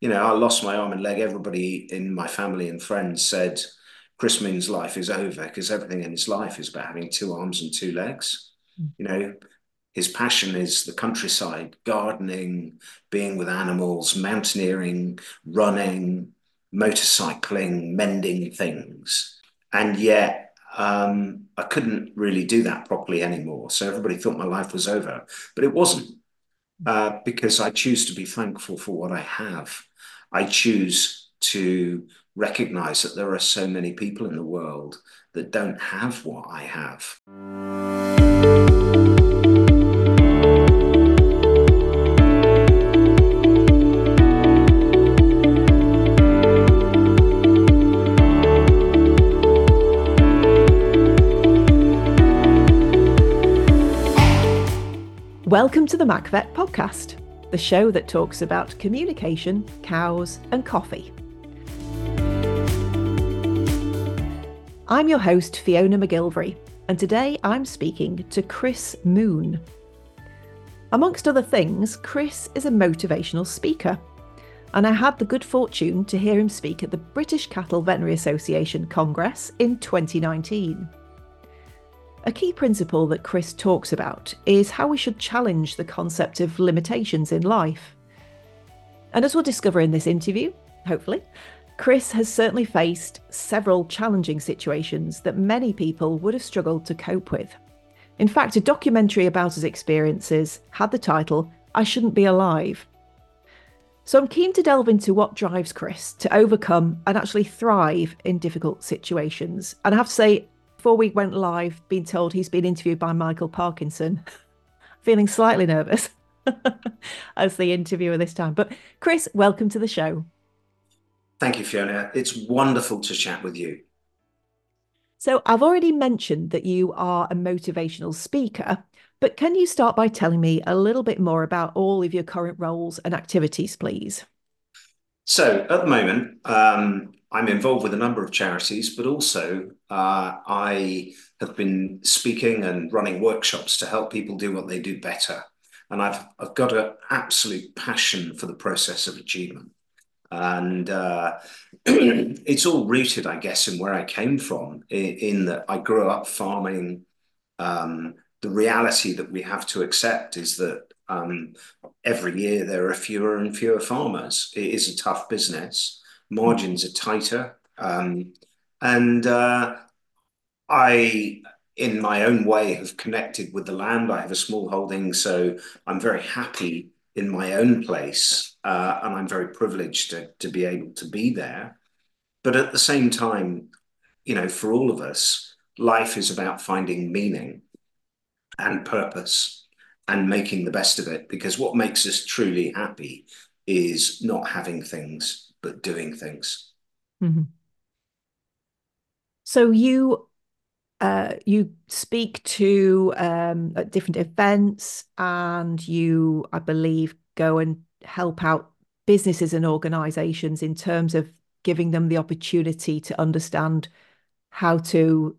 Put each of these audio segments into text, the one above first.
you know, I lost my arm and leg. Everybody in my family and friends said Chris Moon's life is over because everything in his life is about having two arms and two legs. Mm. You know, his passion is the countryside, gardening, being with animals, mountaineering, running, motorcycling, mending things. And yet, um, I couldn't really do that properly anymore. So everybody thought my life was over, but it wasn't uh, because I choose to be thankful for what I have. I choose to recognize that there are so many people in the world that don't have what I have. Welcome to the MacVet podcast, the show that talks about communication, cows, and coffee. I'm your host, Fiona McGilvery, and today I'm speaking to Chris Moon. Amongst other things, Chris is a motivational speaker, and I had the good fortune to hear him speak at the British Cattle Veterinary Association Congress in 2019. A key principle that Chris talks about is how we should challenge the concept of limitations in life. And as we'll discover in this interview, hopefully, Chris has certainly faced several challenging situations that many people would have struggled to cope with. In fact, a documentary about his experiences had the title I Shouldn't Be Alive. So I'm keen to delve into what drives Chris to overcome and actually thrive in difficult situations. And I have to say, before we went live, being told he's been interviewed by Michael Parkinson. Feeling slightly nervous as the interviewer this time. But Chris, welcome to the show. Thank you, Fiona. It's wonderful to chat with you. So, I've already mentioned that you are a motivational speaker, but can you start by telling me a little bit more about all of your current roles and activities, please? So, at the moment, um, I'm involved with a number of charities, but also uh, I have been speaking and running workshops to help people do what they do better. And I've, I've got an absolute passion for the process of achievement. And uh, it's all rooted, I guess, in where I came from, in, in that I grew up farming. Um, the reality that we have to accept is that um, every year there are fewer and fewer farmers. It is a tough business margins are tighter. Um, and uh, I, in my own way, have connected with the land. I have a small holding, so I'm very happy in my own place, uh, and I'm very privileged to, to be able to be there. But at the same time, you know, for all of us, life is about finding meaning and purpose and making the best of it because what makes us truly happy is not having things but doing things. Mm-hmm. So you uh, you speak to um, at different events, and you, I believe, go and help out businesses and organisations in terms of giving them the opportunity to understand how to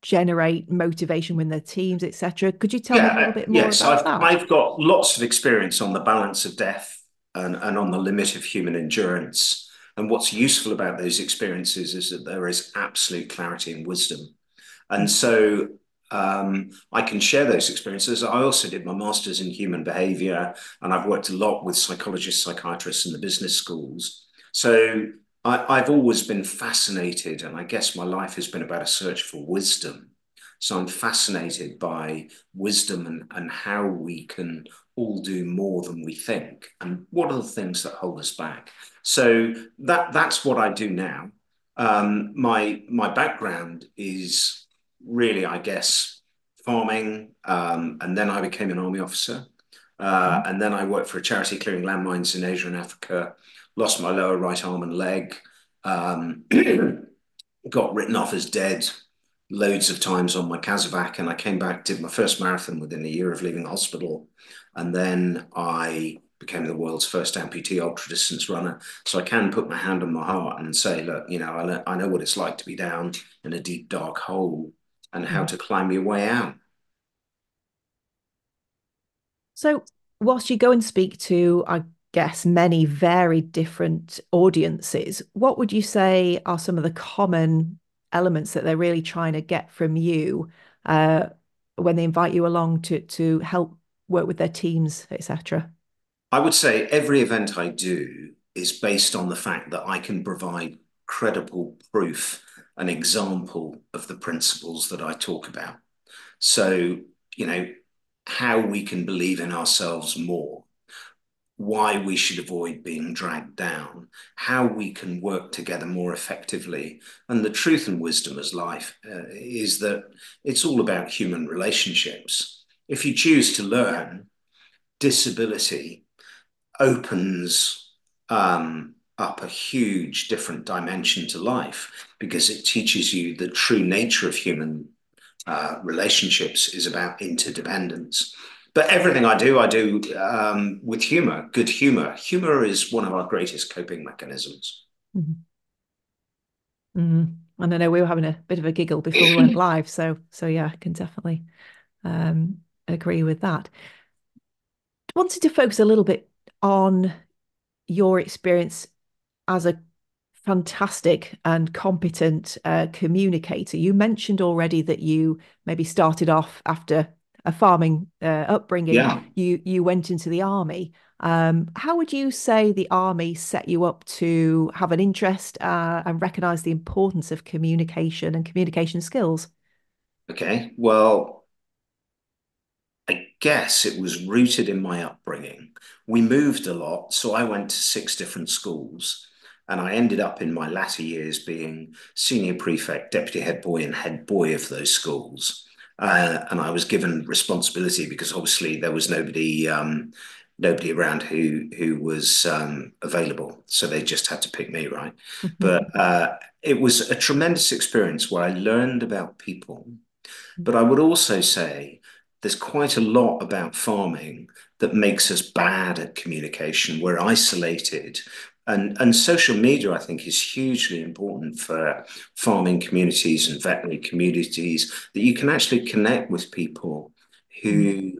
generate motivation with their teams, etc. Could you tell yeah, me a little bit more yes, about I've, that? I've got lots of experience on the balance of death and, and on the limit of human endurance. And what's useful about those experiences is that there is absolute clarity and wisdom. And so um, I can share those experiences. I also did my master's in human behavior, and I've worked a lot with psychologists, psychiatrists, in the business schools. So I, have always been fascinated, and I guess my life has been about a search for wisdom. So I'm fascinated by wisdom and, and how we can all do more than we think. And what are the things that hold us back? So that that's what i do now. Um, my my background is really i guess farming um, and then i became an army officer. Uh, mm-hmm. and then i worked for a charity clearing landmines in asia and africa lost my lower right arm and leg um, got written off as dead loads of times on my Casevac, and I came back, did my first marathon within a year of leaving hospital, and then I became the world's first amputee ultra distance runner. So I can put my hand on my heart and say, look, you know, I, I know what it's like to be down in a deep dark hole and how mm. to climb your way out. So whilst you go and speak to, I guess, many very different audiences. What would you say are some of the common elements that they're really trying to get from you uh, when they invite you along to to help work with their teams, etc.? I would say every event I do is based on the fact that I can provide credible proof, an example of the principles that I talk about. So, you know, how we can believe in ourselves more, why we should avoid being dragged down, how we can work together more effectively. And the truth and wisdom as life uh, is that it's all about human relationships. If you choose to learn, disability opens um, up a huge different dimension to life because it teaches you the true nature of human uh, relationships is about interdependence. But everything I do, I do um, with humor, good humor. Humor is one of our greatest coping mechanisms. Mm-hmm. Mm-hmm. And I know we were having a bit of a giggle before we went live, so so yeah, I can definitely um, agree with that. Wanted to focus a little bit on your experience as a fantastic and competent uh, communicator. You mentioned already that you maybe started off after a farming uh, upbringing. Yeah. You you went into the army. Um, how would you say the army set you up to have an interest uh, and recognise the importance of communication and communication skills? Okay, well, I guess it was rooted in my upbringing. We moved a lot, so I went to six different schools. And I ended up in my latter years being senior prefect, deputy head boy, and head boy of those schools. Uh, and I was given responsibility because obviously there was nobody um, nobody around who who was um, available, so they just had to pick me, right? Mm-hmm. But uh, it was a tremendous experience where I learned about people. But I would also say there's quite a lot about farming that makes us bad at communication. We're isolated and and social media i think is hugely important for farming communities and veterinary communities that you can actually connect with people who mm-hmm.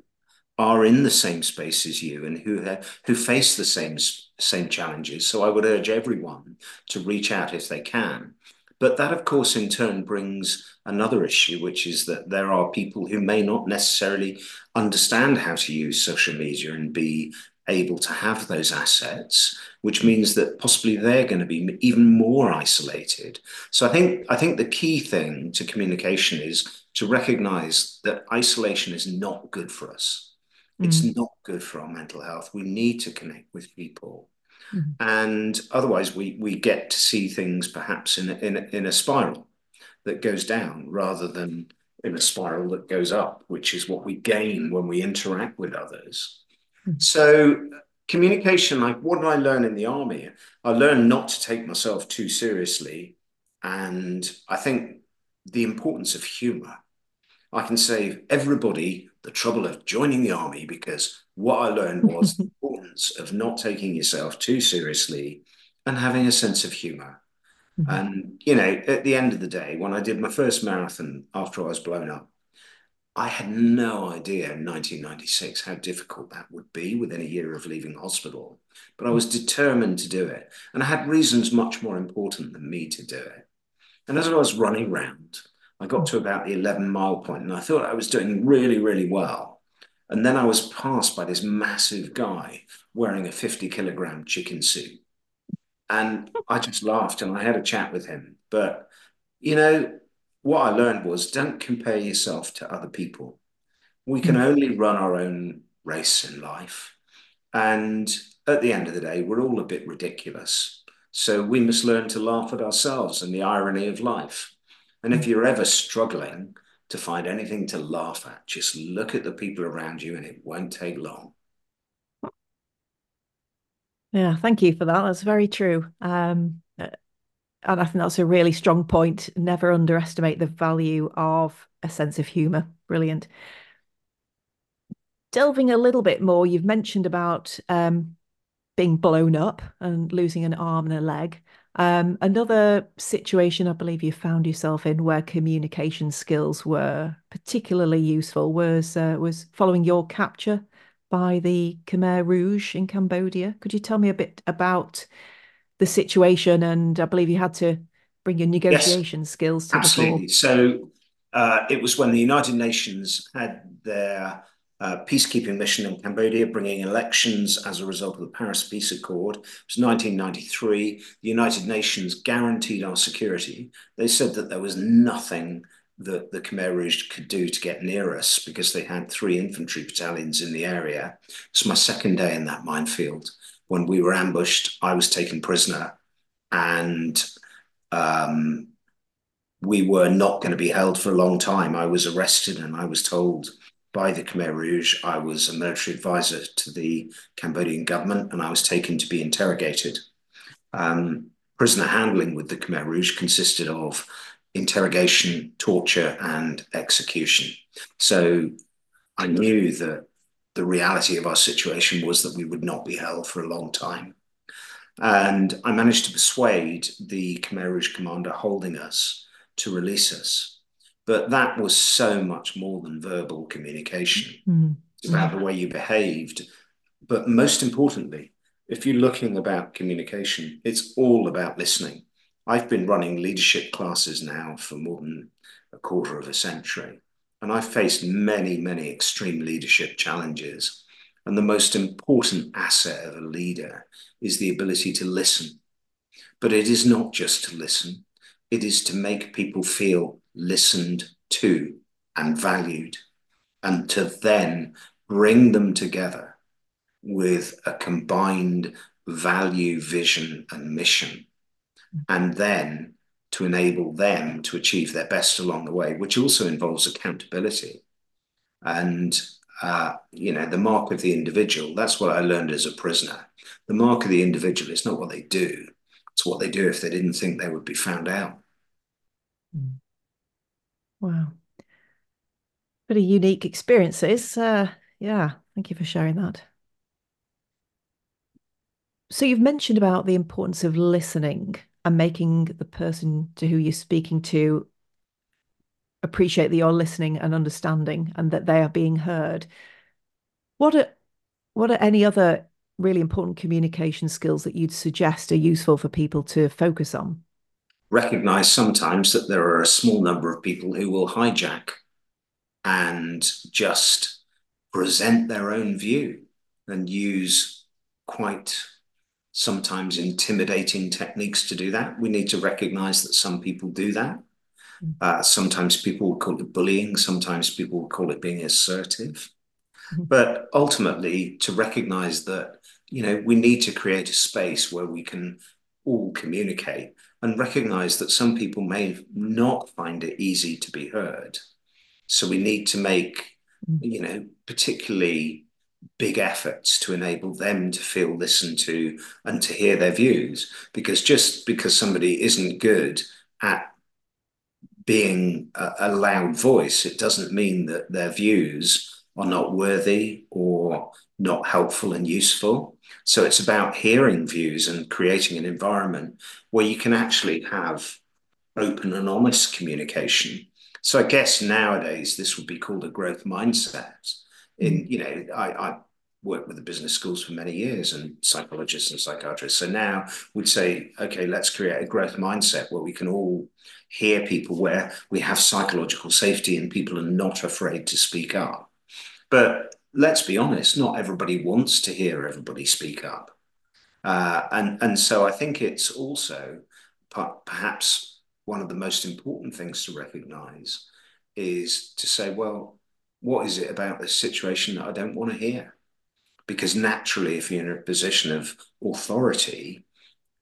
are in the same space as you and who have, who face the same same challenges. So i would urge everyone to reach out if they can. But that of course in turn brings another issue which is that there are people who may not necessarily understand how to use social media and be able to have those assets, which means that possibly they're going to be even more isolated. So I think I think the key thing to communication is to recognize that isolation is not good for us. Mm. It's not good for our mental health. We need to connect with people. Mm. And otherwise we we get to see things perhaps in a, in a, in a spiral that goes down rather than in a spiral that goes up, which is what we gain when we interact with others. So communication, like what did I learn in the army? I learned not to take myself too seriously. And I think the importance of humor. I can save everybody the trouble of joining the army because what I learned was the importance of not taking yourself too seriously and having a sense of humor. Mm-hmm. And, you know, at the end of the day, when I did my first marathon after I was blown up, I had no idea in 1996 how difficult that would be within a year of leaving hospital. But I was determined to do it. And I had reasons much more important than me to do it. And as I was running around, I got to about the 11 mile point and I thought I was doing really, really well. And then I was passed by this massive guy wearing a 50 kilogram chicken suit. And I just laughed and I had a chat with him. But, you know, what I learned was don't compare yourself to other people. We can mm. only run our own race in life. And at the end of the day, we're all a bit ridiculous. So we must learn to laugh at ourselves and the irony of life. And if you're ever struggling to find anything to laugh at, just look at the people around you and it won't take long. Yeah, thank you for that. That's very true. Um, and I think that's a really strong point. Never underestimate the value of a sense of humor. Brilliant. Delving a little bit more, you've mentioned about um, being blown up and losing an arm and a leg. Um, another situation I believe you found yourself in where communication skills were particularly useful was uh, was following your capture by the Khmer Rouge in Cambodia. Could you tell me a bit about the situation? And I believe you had to bring your negotiation yes, skills to absolutely. the fore. So uh, it was when the United Nations had their uh, peacekeeping mission in Cambodia, bringing elections as a result of the Paris Peace Accord. It was 1993. The United Nations guaranteed our security. They said that there was nothing that the Khmer Rouge could do to get near us because they had three infantry battalions in the area. It's my second day in that minefield. When we were ambushed, I was taken prisoner and um, we were not going to be held for a long time. I was arrested and I was told by the Khmer Rouge I was a military advisor to the Cambodian government and I was taken to be interrogated. Um, prisoner handling with the Khmer Rouge consisted of interrogation, torture, and execution. So I knew that the reality of our situation was that we would not be held for a long time. And I managed to persuade the Khmer Rouge commander holding us to release us. But that was so much more than verbal communication. Mm-hmm. It's about the way you behaved. But most importantly, if you're looking about communication, it's all about listening. I've been running leadership classes now for more than a quarter of a century, and I've faced many, many extreme leadership challenges. And the most important asset of a leader is the ability to listen. But it is not just to listen, it is to make people feel listened to and valued, and to then bring them together with a combined value, vision, and mission. And then to enable them to achieve their best along the way, which also involves accountability. And uh, you know, the mark of the individual, that's what I learned as a prisoner. The mark of the individual is not what they do, it's what they do if they didn't think they would be found out. Mm. Wow. Pretty unique experiences. Uh, yeah, thank you for sharing that. So you've mentioned about the importance of listening and making the person to who you're speaking to appreciate that you're listening and understanding and that they are being heard. What are what are any other really important communication skills that you'd suggest are useful for people to focus on? Recognize sometimes that there are a small number of people who will hijack and just present their own view and use quite sometimes intimidating techniques to do that. We need to recognize that some people do that. Uh, sometimes people will call it bullying, sometimes people will call it being assertive. Mm-hmm. But ultimately, to recognize that, you know, we need to create a space where we can all communicate and recognize that some people may not find it easy to be heard. So we need to make, mm-hmm. you know, particularly big efforts to enable them to feel listened to and to hear their views. Because just because somebody isn't good at being a, a loud voice, it doesn't mean that their views are not worthy or not helpful and useful. So it's about hearing views and creating an environment where you can actually have open and honest communication. So I guess nowadays this would be called a growth mindset in you know I, I worked with the business schools for many years and psychologists and psychiatrists. So now we'd say, okay, let's create a growth mindset where we can all hear people, where we have psychological safety and people are not afraid to speak up. But let's be honest, not everybody wants to hear everybody speak up. Uh, and, and so I think it's also perhaps one of the most important things to recognize is to say, well, what is it about this situation that I don't want to hear? Because naturally, if you're in a position of authority,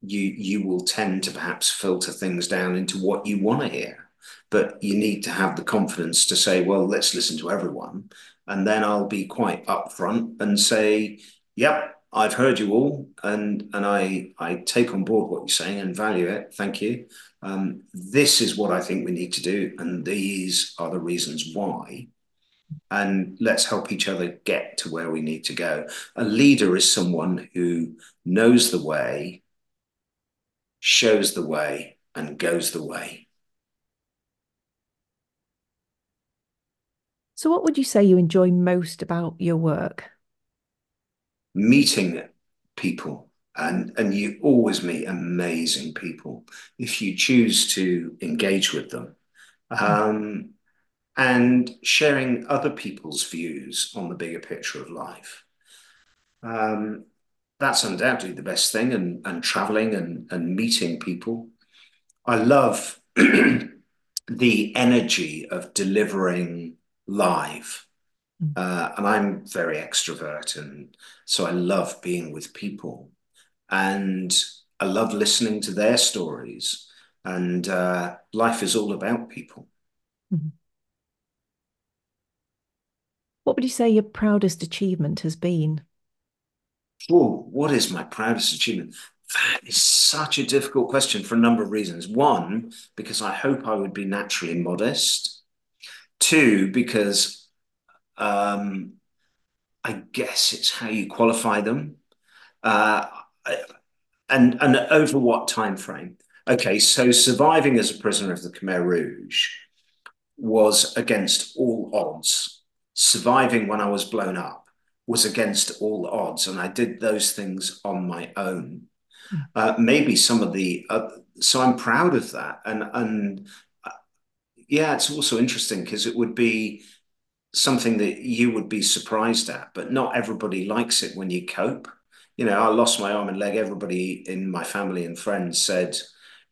you you will tend to perhaps filter things down into what you want to hear. But you need to have the confidence to say, well, let's listen to everyone. And then I'll be quite upfront and say, yep, I've heard you all, and and I I take on board what you're saying and value it. Thank you. Um, this is what I think we need to do, and these are the reasons why and let's help each other get to where we need to go. A leader is someone who knows the way, shows the way, and goes the way. So, what would you say you enjoy most about your work? meeting people and and you always meet amazing people if you choose to engage with them um, and sharing other people's views on the bigger picture of life um, that's undoubtedly the best thing and and traveling and and meeting people i love the energy of delivering live uh, and I'm very extrovert, and so I love being with people, and I love listening to their stories. And uh, life is all about people. Mm-hmm. What would you say your proudest achievement has been? Oh, what is my proudest achievement? That is such a difficult question for a number of reasons. One, because I hope I would be naturally modest. Two, because um, I guess it's how you qualify them, uh, and and over what time frame. Okay, so surviving as a prisoner of the Khmer Rouge was against all odds. Surviving when I was blown up was against all odds, and I did those things on my own. Uh, maybe some of the uh, so I'm proud of that, and and uh, yeah, it's also interesting because it would be something that you would be surprised at, but not everybody likes it when you cope. You know, I lost my arm and leg. Everybody in my family and friends said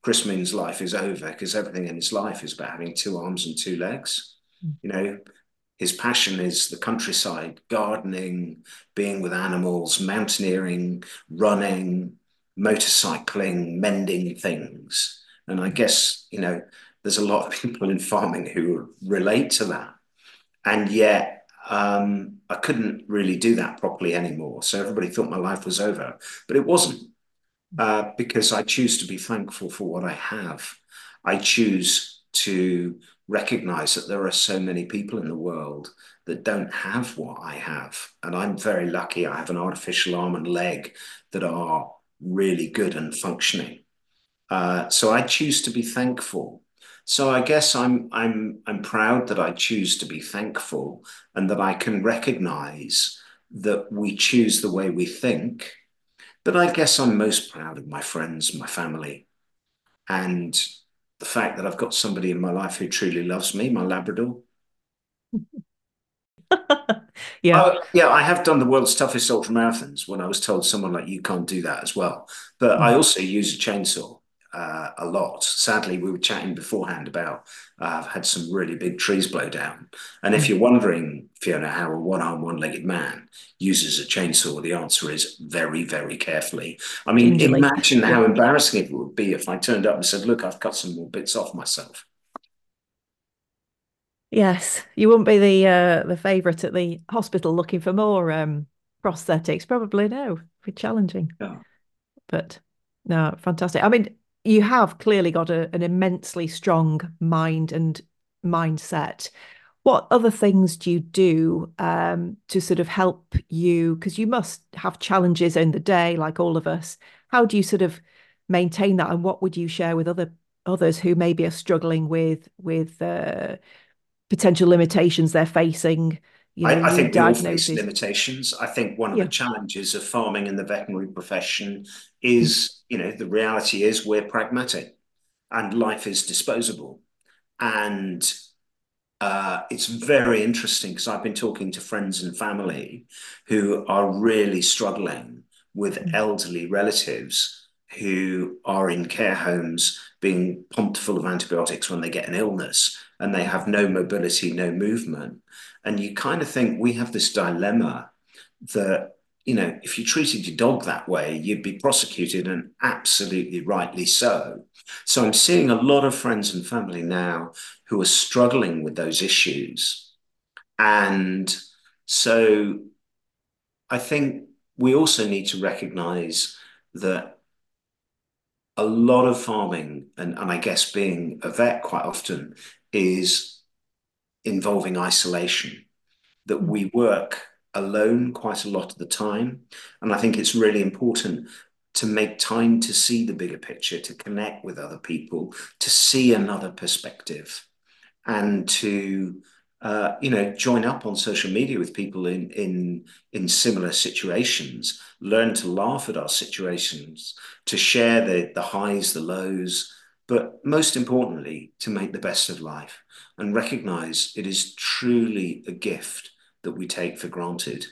Chris Moon's life is over because everything in his life is about having two arms and two legs. Mm. You know, his passion is the countryside, gardening, being with animals, mountaineering, running, motorcycling, mending things. And I guess, you know, there's a lot of people in farming who relate to that and yet um, I couldn't really do that properly anymore. So everybody thought my life was over, but it wasn't uh, because I choose to be thankful for what I have. I choose to recognize that there are so many people in the world that don't have what I have. And I'm very lucky. I have an artificial arm and leg that are really good and functioning. Uh, so I choose to be thankful so I guess I'm I'm I'm proud that I choose to be thankful and that I can recognize that we choose the way we think. But I guess I'm most proud of my friends, my family, and the fact that I've got somebody in my life who truly loves me, my Labrador. yeah. Uh, yeah, I have done the world's toughest ultra marathons when I was told someone like you can't do that as well. But mm. I also use a chainsaw uh, a lot. Sadly, we were chatting beforehand about I've had some really big trees blow down. And if mm. you're wondering, Fiona, how a one arm, one legged man uses a chainsaw, the answer is very, very carefully. I mean, imagine how embarrassing it would be if I turned up and said, Look, I've cut some more bits off myself. Yes, you wouldn't be the uh, the favourite at the hospital looking for more um, prosthetics. Probably no, be challenging. Yeah. But no, fantastic. I mean, you have clearly got a, an immensely strong mind and mindset. What other things do you do um, to sort of help you? Because you must have challenges in the day, like all of us. How do you sort of maintain that, and what would you share with other others who maybe are struggling with with uh, potential limitations they're facing? You know, I, I think we all face limitations. I think one of yeah. the challenges of farming in the veterinary profession is, you know, the reality is we're pragmatic and life is disposable. And uh, it's very interesting because I've been talking to friends and family who are really struggling with mm. elderly relatives who are in care homes being pumped full of antibiotics when they get an illness and they have no mobility, no movement. And you kind of think we have this dilemma that, you know, if you treated your dog that way, you'd be prosecuted, and absolutely rightly so. So I'm seeing a lot of friends and family now who are struggling with those issues. And so I think we also need to recognize that a lot of farming, and, and I guess being a vet quite often, is involving isolation, that we work alone quite a lot of the time. And I think it's really important to make time to see the bigger picture, to connect with other people, to see another perspective, and to uh, you know, join up on social media with people in in in similar situations, learn to laugh at our situations, to share the the highs, the lows, but most importantly, to make the best of life and recognize it is truly a gift that we take for granted.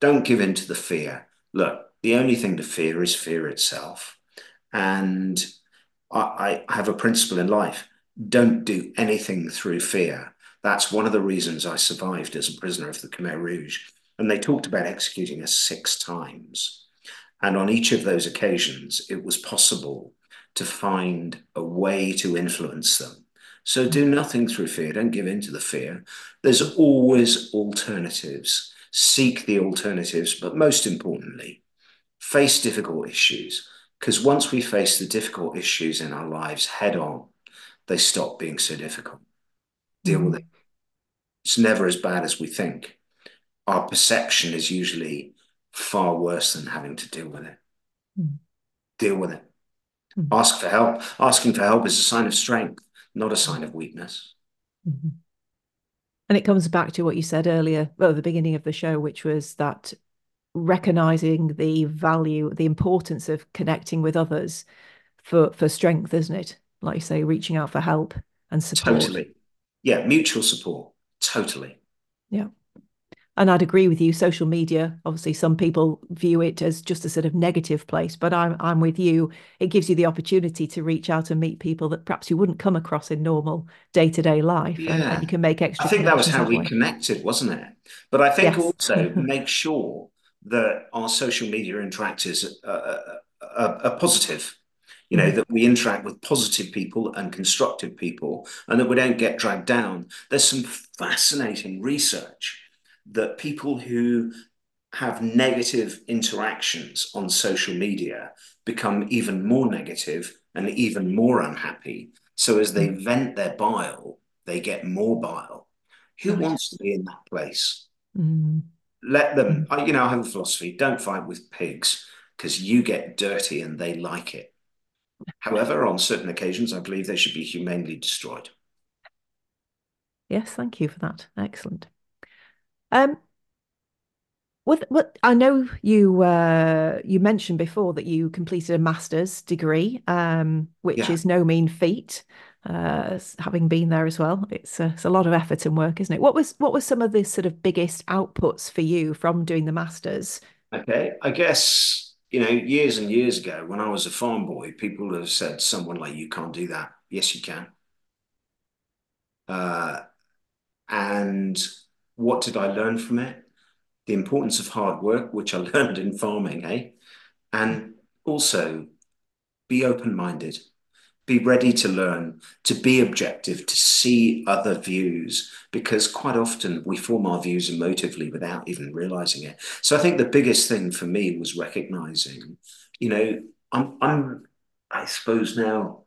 Don't give in to the fear. Look, the only thing to fear is fear itself. And I, I have a principle in life don't do anything through fear. That's one of the reasons I survived as a prisoner of the Khmer Rouge. And they talked about executing us six times. And on each of those occasions, it was possible to find a way to influence them. So do nothing through fear. Don't give in to the fear. There's always alternatives. Seek the alternatives, but most importantly, face difficult issues. Because once we face the difficult issues in our lives head on, they stop being so difficult. Deal with it. It's never as bad as we think. Our perception is usually far worse than having to deal with it. Mm. Deal with it. Mm. Ask for help. Asking for help is a sign of strength, not a sign of weakness. Mm-hmm. And it comes back to what you said earlier, well, the beginning of the show, which was that recognizing the value, the importance of connecting with others for for strength, isn't it? Like you say, reaching out for help and support. Totally. Yeah, mutual support. Totally. Yeah. And I'd agree with you. Social media, obviously, some people view it as just a sort of negative place, but I'm I'm with you. It gives you the opportunity to reach out and meet people that perhaps you wouldn't come across in normal day to day life, yeah. and, and, you can make extra. I think that was how we way. connected, wasn't it? But I think yes. also make sure that our social media interactions are, uh, uh, uh, are, are positive you know, mm-hmm. that we interact with positive people and constructive people and that we don't get dragged down. There's some fascinating research that people who have negative interactions on social media become even more negative and even more unhappy. So as they mm-hmm. vent their bile, they get more bile. Who wants to be in that place? Mm let them I, you know i have a philosophy don't fight with pigs because you get dirty and they like it however on certain occasions i believe they should be humanely destroyed yes thank you for that excellent um what what I know you uh, you mentioned before that you completed a master's degree, um, which yeah. is no mean feat uh, having been there as well. It's a, it's a lot of effort and work, isn't it? What was what was some of the sort of biggest outputs for you from doing the masters? Okay, I guess you know years and years ago when I was a farm boy, people have said someone like you can't do that. Yes, you can. Uh, and what did I learn from it? The importance of hard work, which I learned in farming, eh? And also be open minded be ready to learn, to be objective, to see other views, because quite often we form our views emotively without even realizing it. So I think the biggest thing for me was recognizing, you know, I'm, I'm I suppose now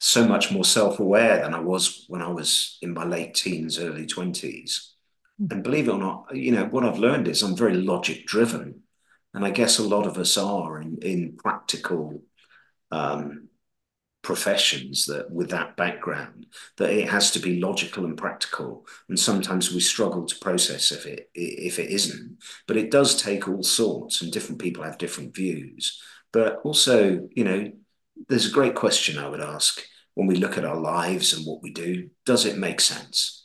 so much more self-aware than I was when I was in my late teens, early 20s. And believe it or not, you know, what I've learned is I'm very logic driven. And I guess a lot of us are in, in practical um, professions that with that background that it has to be logical and practical. And sometimes we struggle to process if it if it isn't. But it does take all sorts and different people have different views. But also you know there's a great question i would ask when we look at our lives and what we do. Does it make sense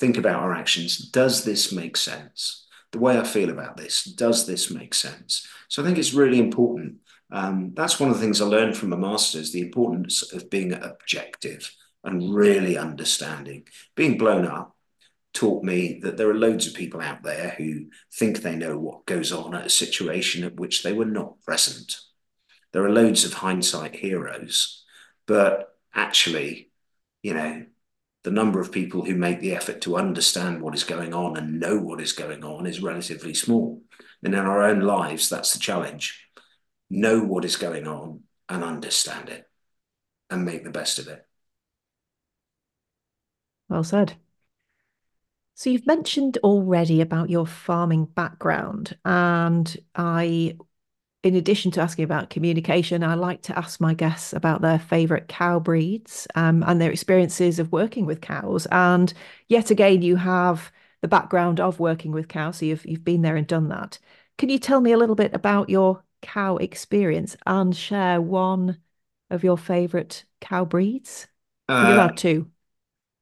think about our actions does this make sense the way i feel about this does this make sense so i think it's really important um, that's one of the things I learned from a master's, the importance of being objective and really understanding. Being blown up taught me that there are loads of people out there who think they know what goes on at a situation at which they were not present. There are loads of hindsight heroes, but actually, you know, the number of people who make the effort to understand what is going on and know what is going on is relatively small. And in our own lives, that's the challenge know what is going on and understand it and make the best of it. Well said. So you've mentioned already about your farming background, and I in addition to asking about communication, I like to ask my guests about their favourite cow breeds um, and their experiences of working with cows. And yet again, you have the background of working with cows, so you've you've been there and done that. Can you tell me a little bit about your cow experience and share one of your favourite cow breeds? Uh, You're allowed two.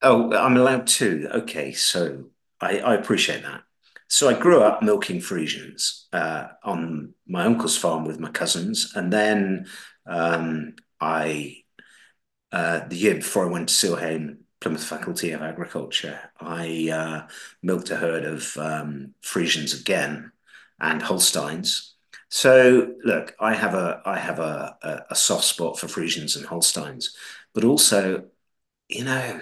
Oh, I'm allowed two. Okay, so I, I appreciate that. So I grew up milking Friesians uh, on my uncle's farm with my cousins, and then um, I, uh, the year before I went to Seale-Hayne, Plymouth Faculty of Agriculture, I uh, milked a herd of um, Friesians again and Holsteins. So look, I have a I have a, a, a soft spot for Friesians and Holsteins, but also, you know,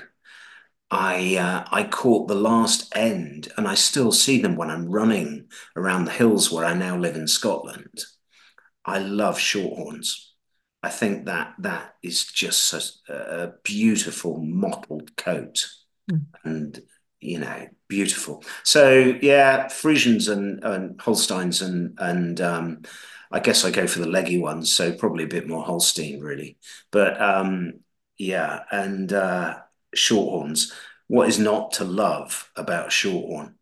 I uh, I caught the last end, and I still see them when I'm running around the hills where I now live in Scotland. I love shorthorns. I think that that is just a, a beautiful mottled coat, mm. and you know, beautiful. So yeah, Friesians and, and Holsteins and and um, I guess I go for the leggy ones. So probably a bit more Holstein really, but um, yeah, and. Uh, shorthorns. What is not to love about shorthorn?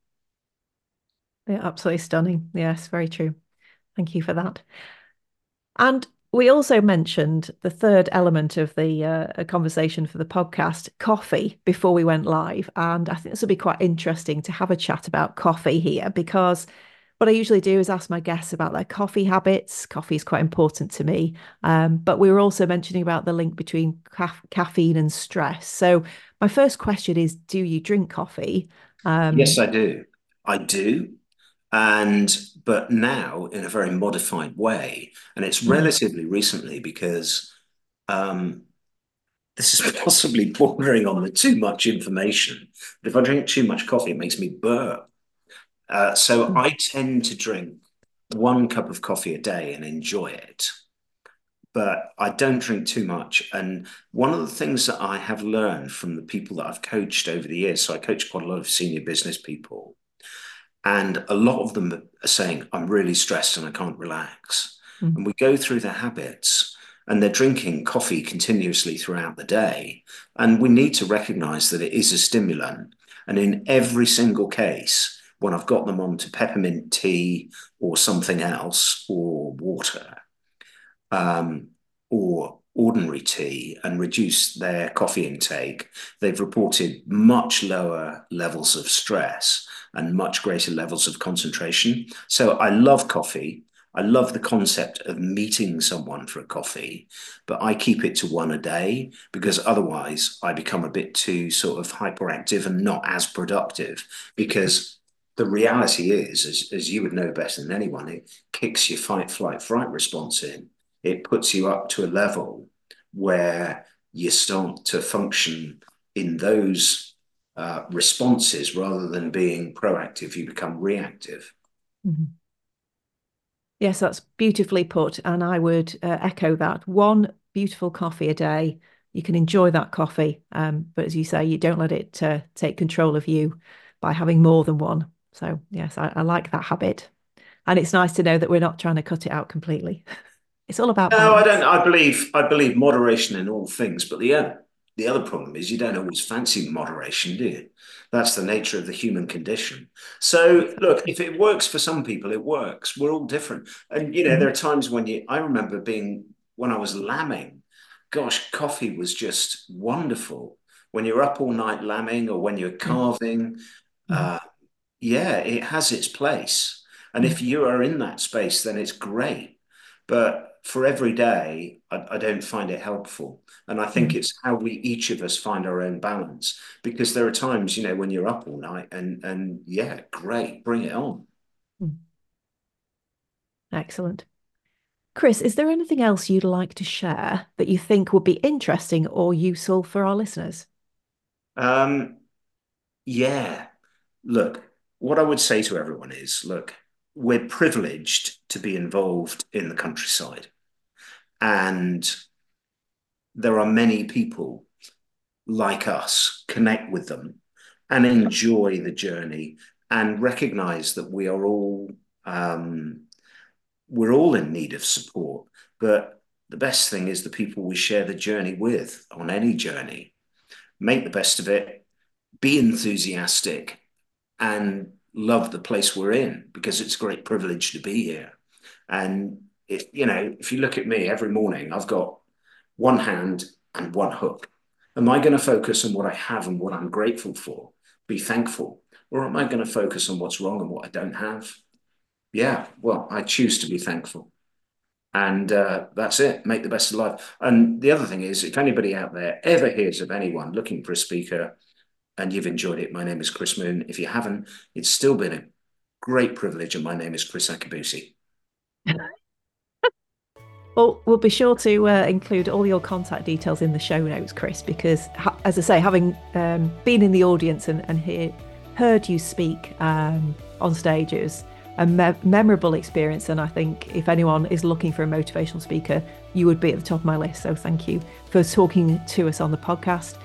Yeah, absolutely stunning. Yes, very true. Thank you for that. And we also mentioned the third element of the uh, conversation for the podcast, coffee, before we went live. And I think this will be quite interesting to have a chat about coffee here because what I usually do is ask my guests about their coffee habits. Coffee is quite important to me. Um, but we were also mentioning about the link between ca- caffeine and stress. So, my first question is Do you drink coffee? Um, yes, I do. I do. And, but now in a very modified way. And it's mm. relatively recently because um, this is possibly bordering on the too much information. But if I drink too much coffee, it makes me burp. Uh, so mm. I tend to drink one cup of coffee a day and enjoy it. But I don't drink too much. And one of the things that I have learned from the people that I've coached over the years, so I coach quite a lot of senior business people, and a lot of them are saying, I'm really stressed and I can't relax. Mm. And we go through their habits and they're drinking coffee continuously throughout the day. And we need to recognize that it is a stimulant. And in every single case, when I've got them onto peppermint tea or something else or water um, or ordinary tea and reduce their coffee intake, they've reported much lower levels of stress and much greater levels of concentration. So I love coffee. I love the concept of meeting someone for a coffee, but I keep it to one a day because otherwise I become a bit too sort of hyperactive and not as productive because the reality is, as, as you would know better than anyone, it kicks your fight, flight, fright response in. It puts you up to a level where you start to function in those uh, responses rather than being proactive, you become reactive. Mm-hmm. Yes, that's beautifully put. And I would uh, echo that. One beautiful coffee a day. You can enjoy that coffee. Um, but as you say, you don't let it uh, take control of you by having more than one. So yes, I, I, like that habit, and it's nice to know that we're not trying to cut it out completely. it's all about. No. I don't. I believe I believe moderation in all things, but the uh, the other problem is you don't always fancy moderation, do you? That's the nature of the human condition. So look, if it works for some people, it works. We're all different, and you know mm-hmm. there are times when you. I remember being when I was lambing. Gosh, coffee was just wonderful when you're up all night lambing or when you're mm. calving. Mm-hmm. Uh, yeah, it has its place. And if you are in that space, then it's great. But for every day, I, I don't find it helpful. And I think mm. it's how we each of us find our own balance. Because there are times, you know, when you're up all night and and yeah, great, bring it on. Mm. Excellent. Chris, is there anything else you'd like to share that you think would be interesting or useful for our listeners? Um, yeah. Look, what I would say to everyone is look, we're privileged to be involved in the countryside. And there are many people like us connect with them and enjoy the journey and recognize that we are all um, we're all in need of support, but the best thing is the people we share the journey with on any journey. Make the best of it, be enthusiastic, and love the place we're in because it's a great privilege to be here. And if you know, if you look at me every morning, I've got one hand and one hook. Am I going to focus on what I have and what I'm grateful for? Be thankful. Or am I going to focus on what's wrong and what I don't have? Yeah, well, I choose to be thankful. And uh, that's it. Make the best of life. And the other thing is, if anybody out there ever hears of anyone looking for a speaker and you've enjoyed it, my name is Chris Moon. If you haven't, it's still been a great privilege. And my name is Kriss Akabusi. Well, we'll be sure to uh, include all your contact details in the show notes, Chris, because as I say, having um, been in the audience and, and hear, heard you speak um, on stages, a me- memorable experience. And I think if anyone is looking for a motivational speaker, you would be at the top of my list. So thank you for talking to us on the podcast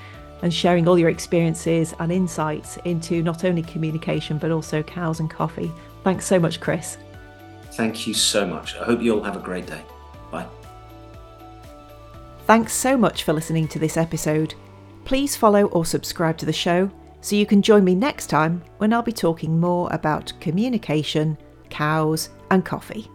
and sharing all your experiences and insights into not only communication, but also cows and coffee. Thanks so much, Chris. Thank you so much. I hope you all have a great day. Bye. Thanks so much for listening to this episode. Please follow or subscribe to the show so you can join me next time when I'll be talking more about communication, cows, and coffee.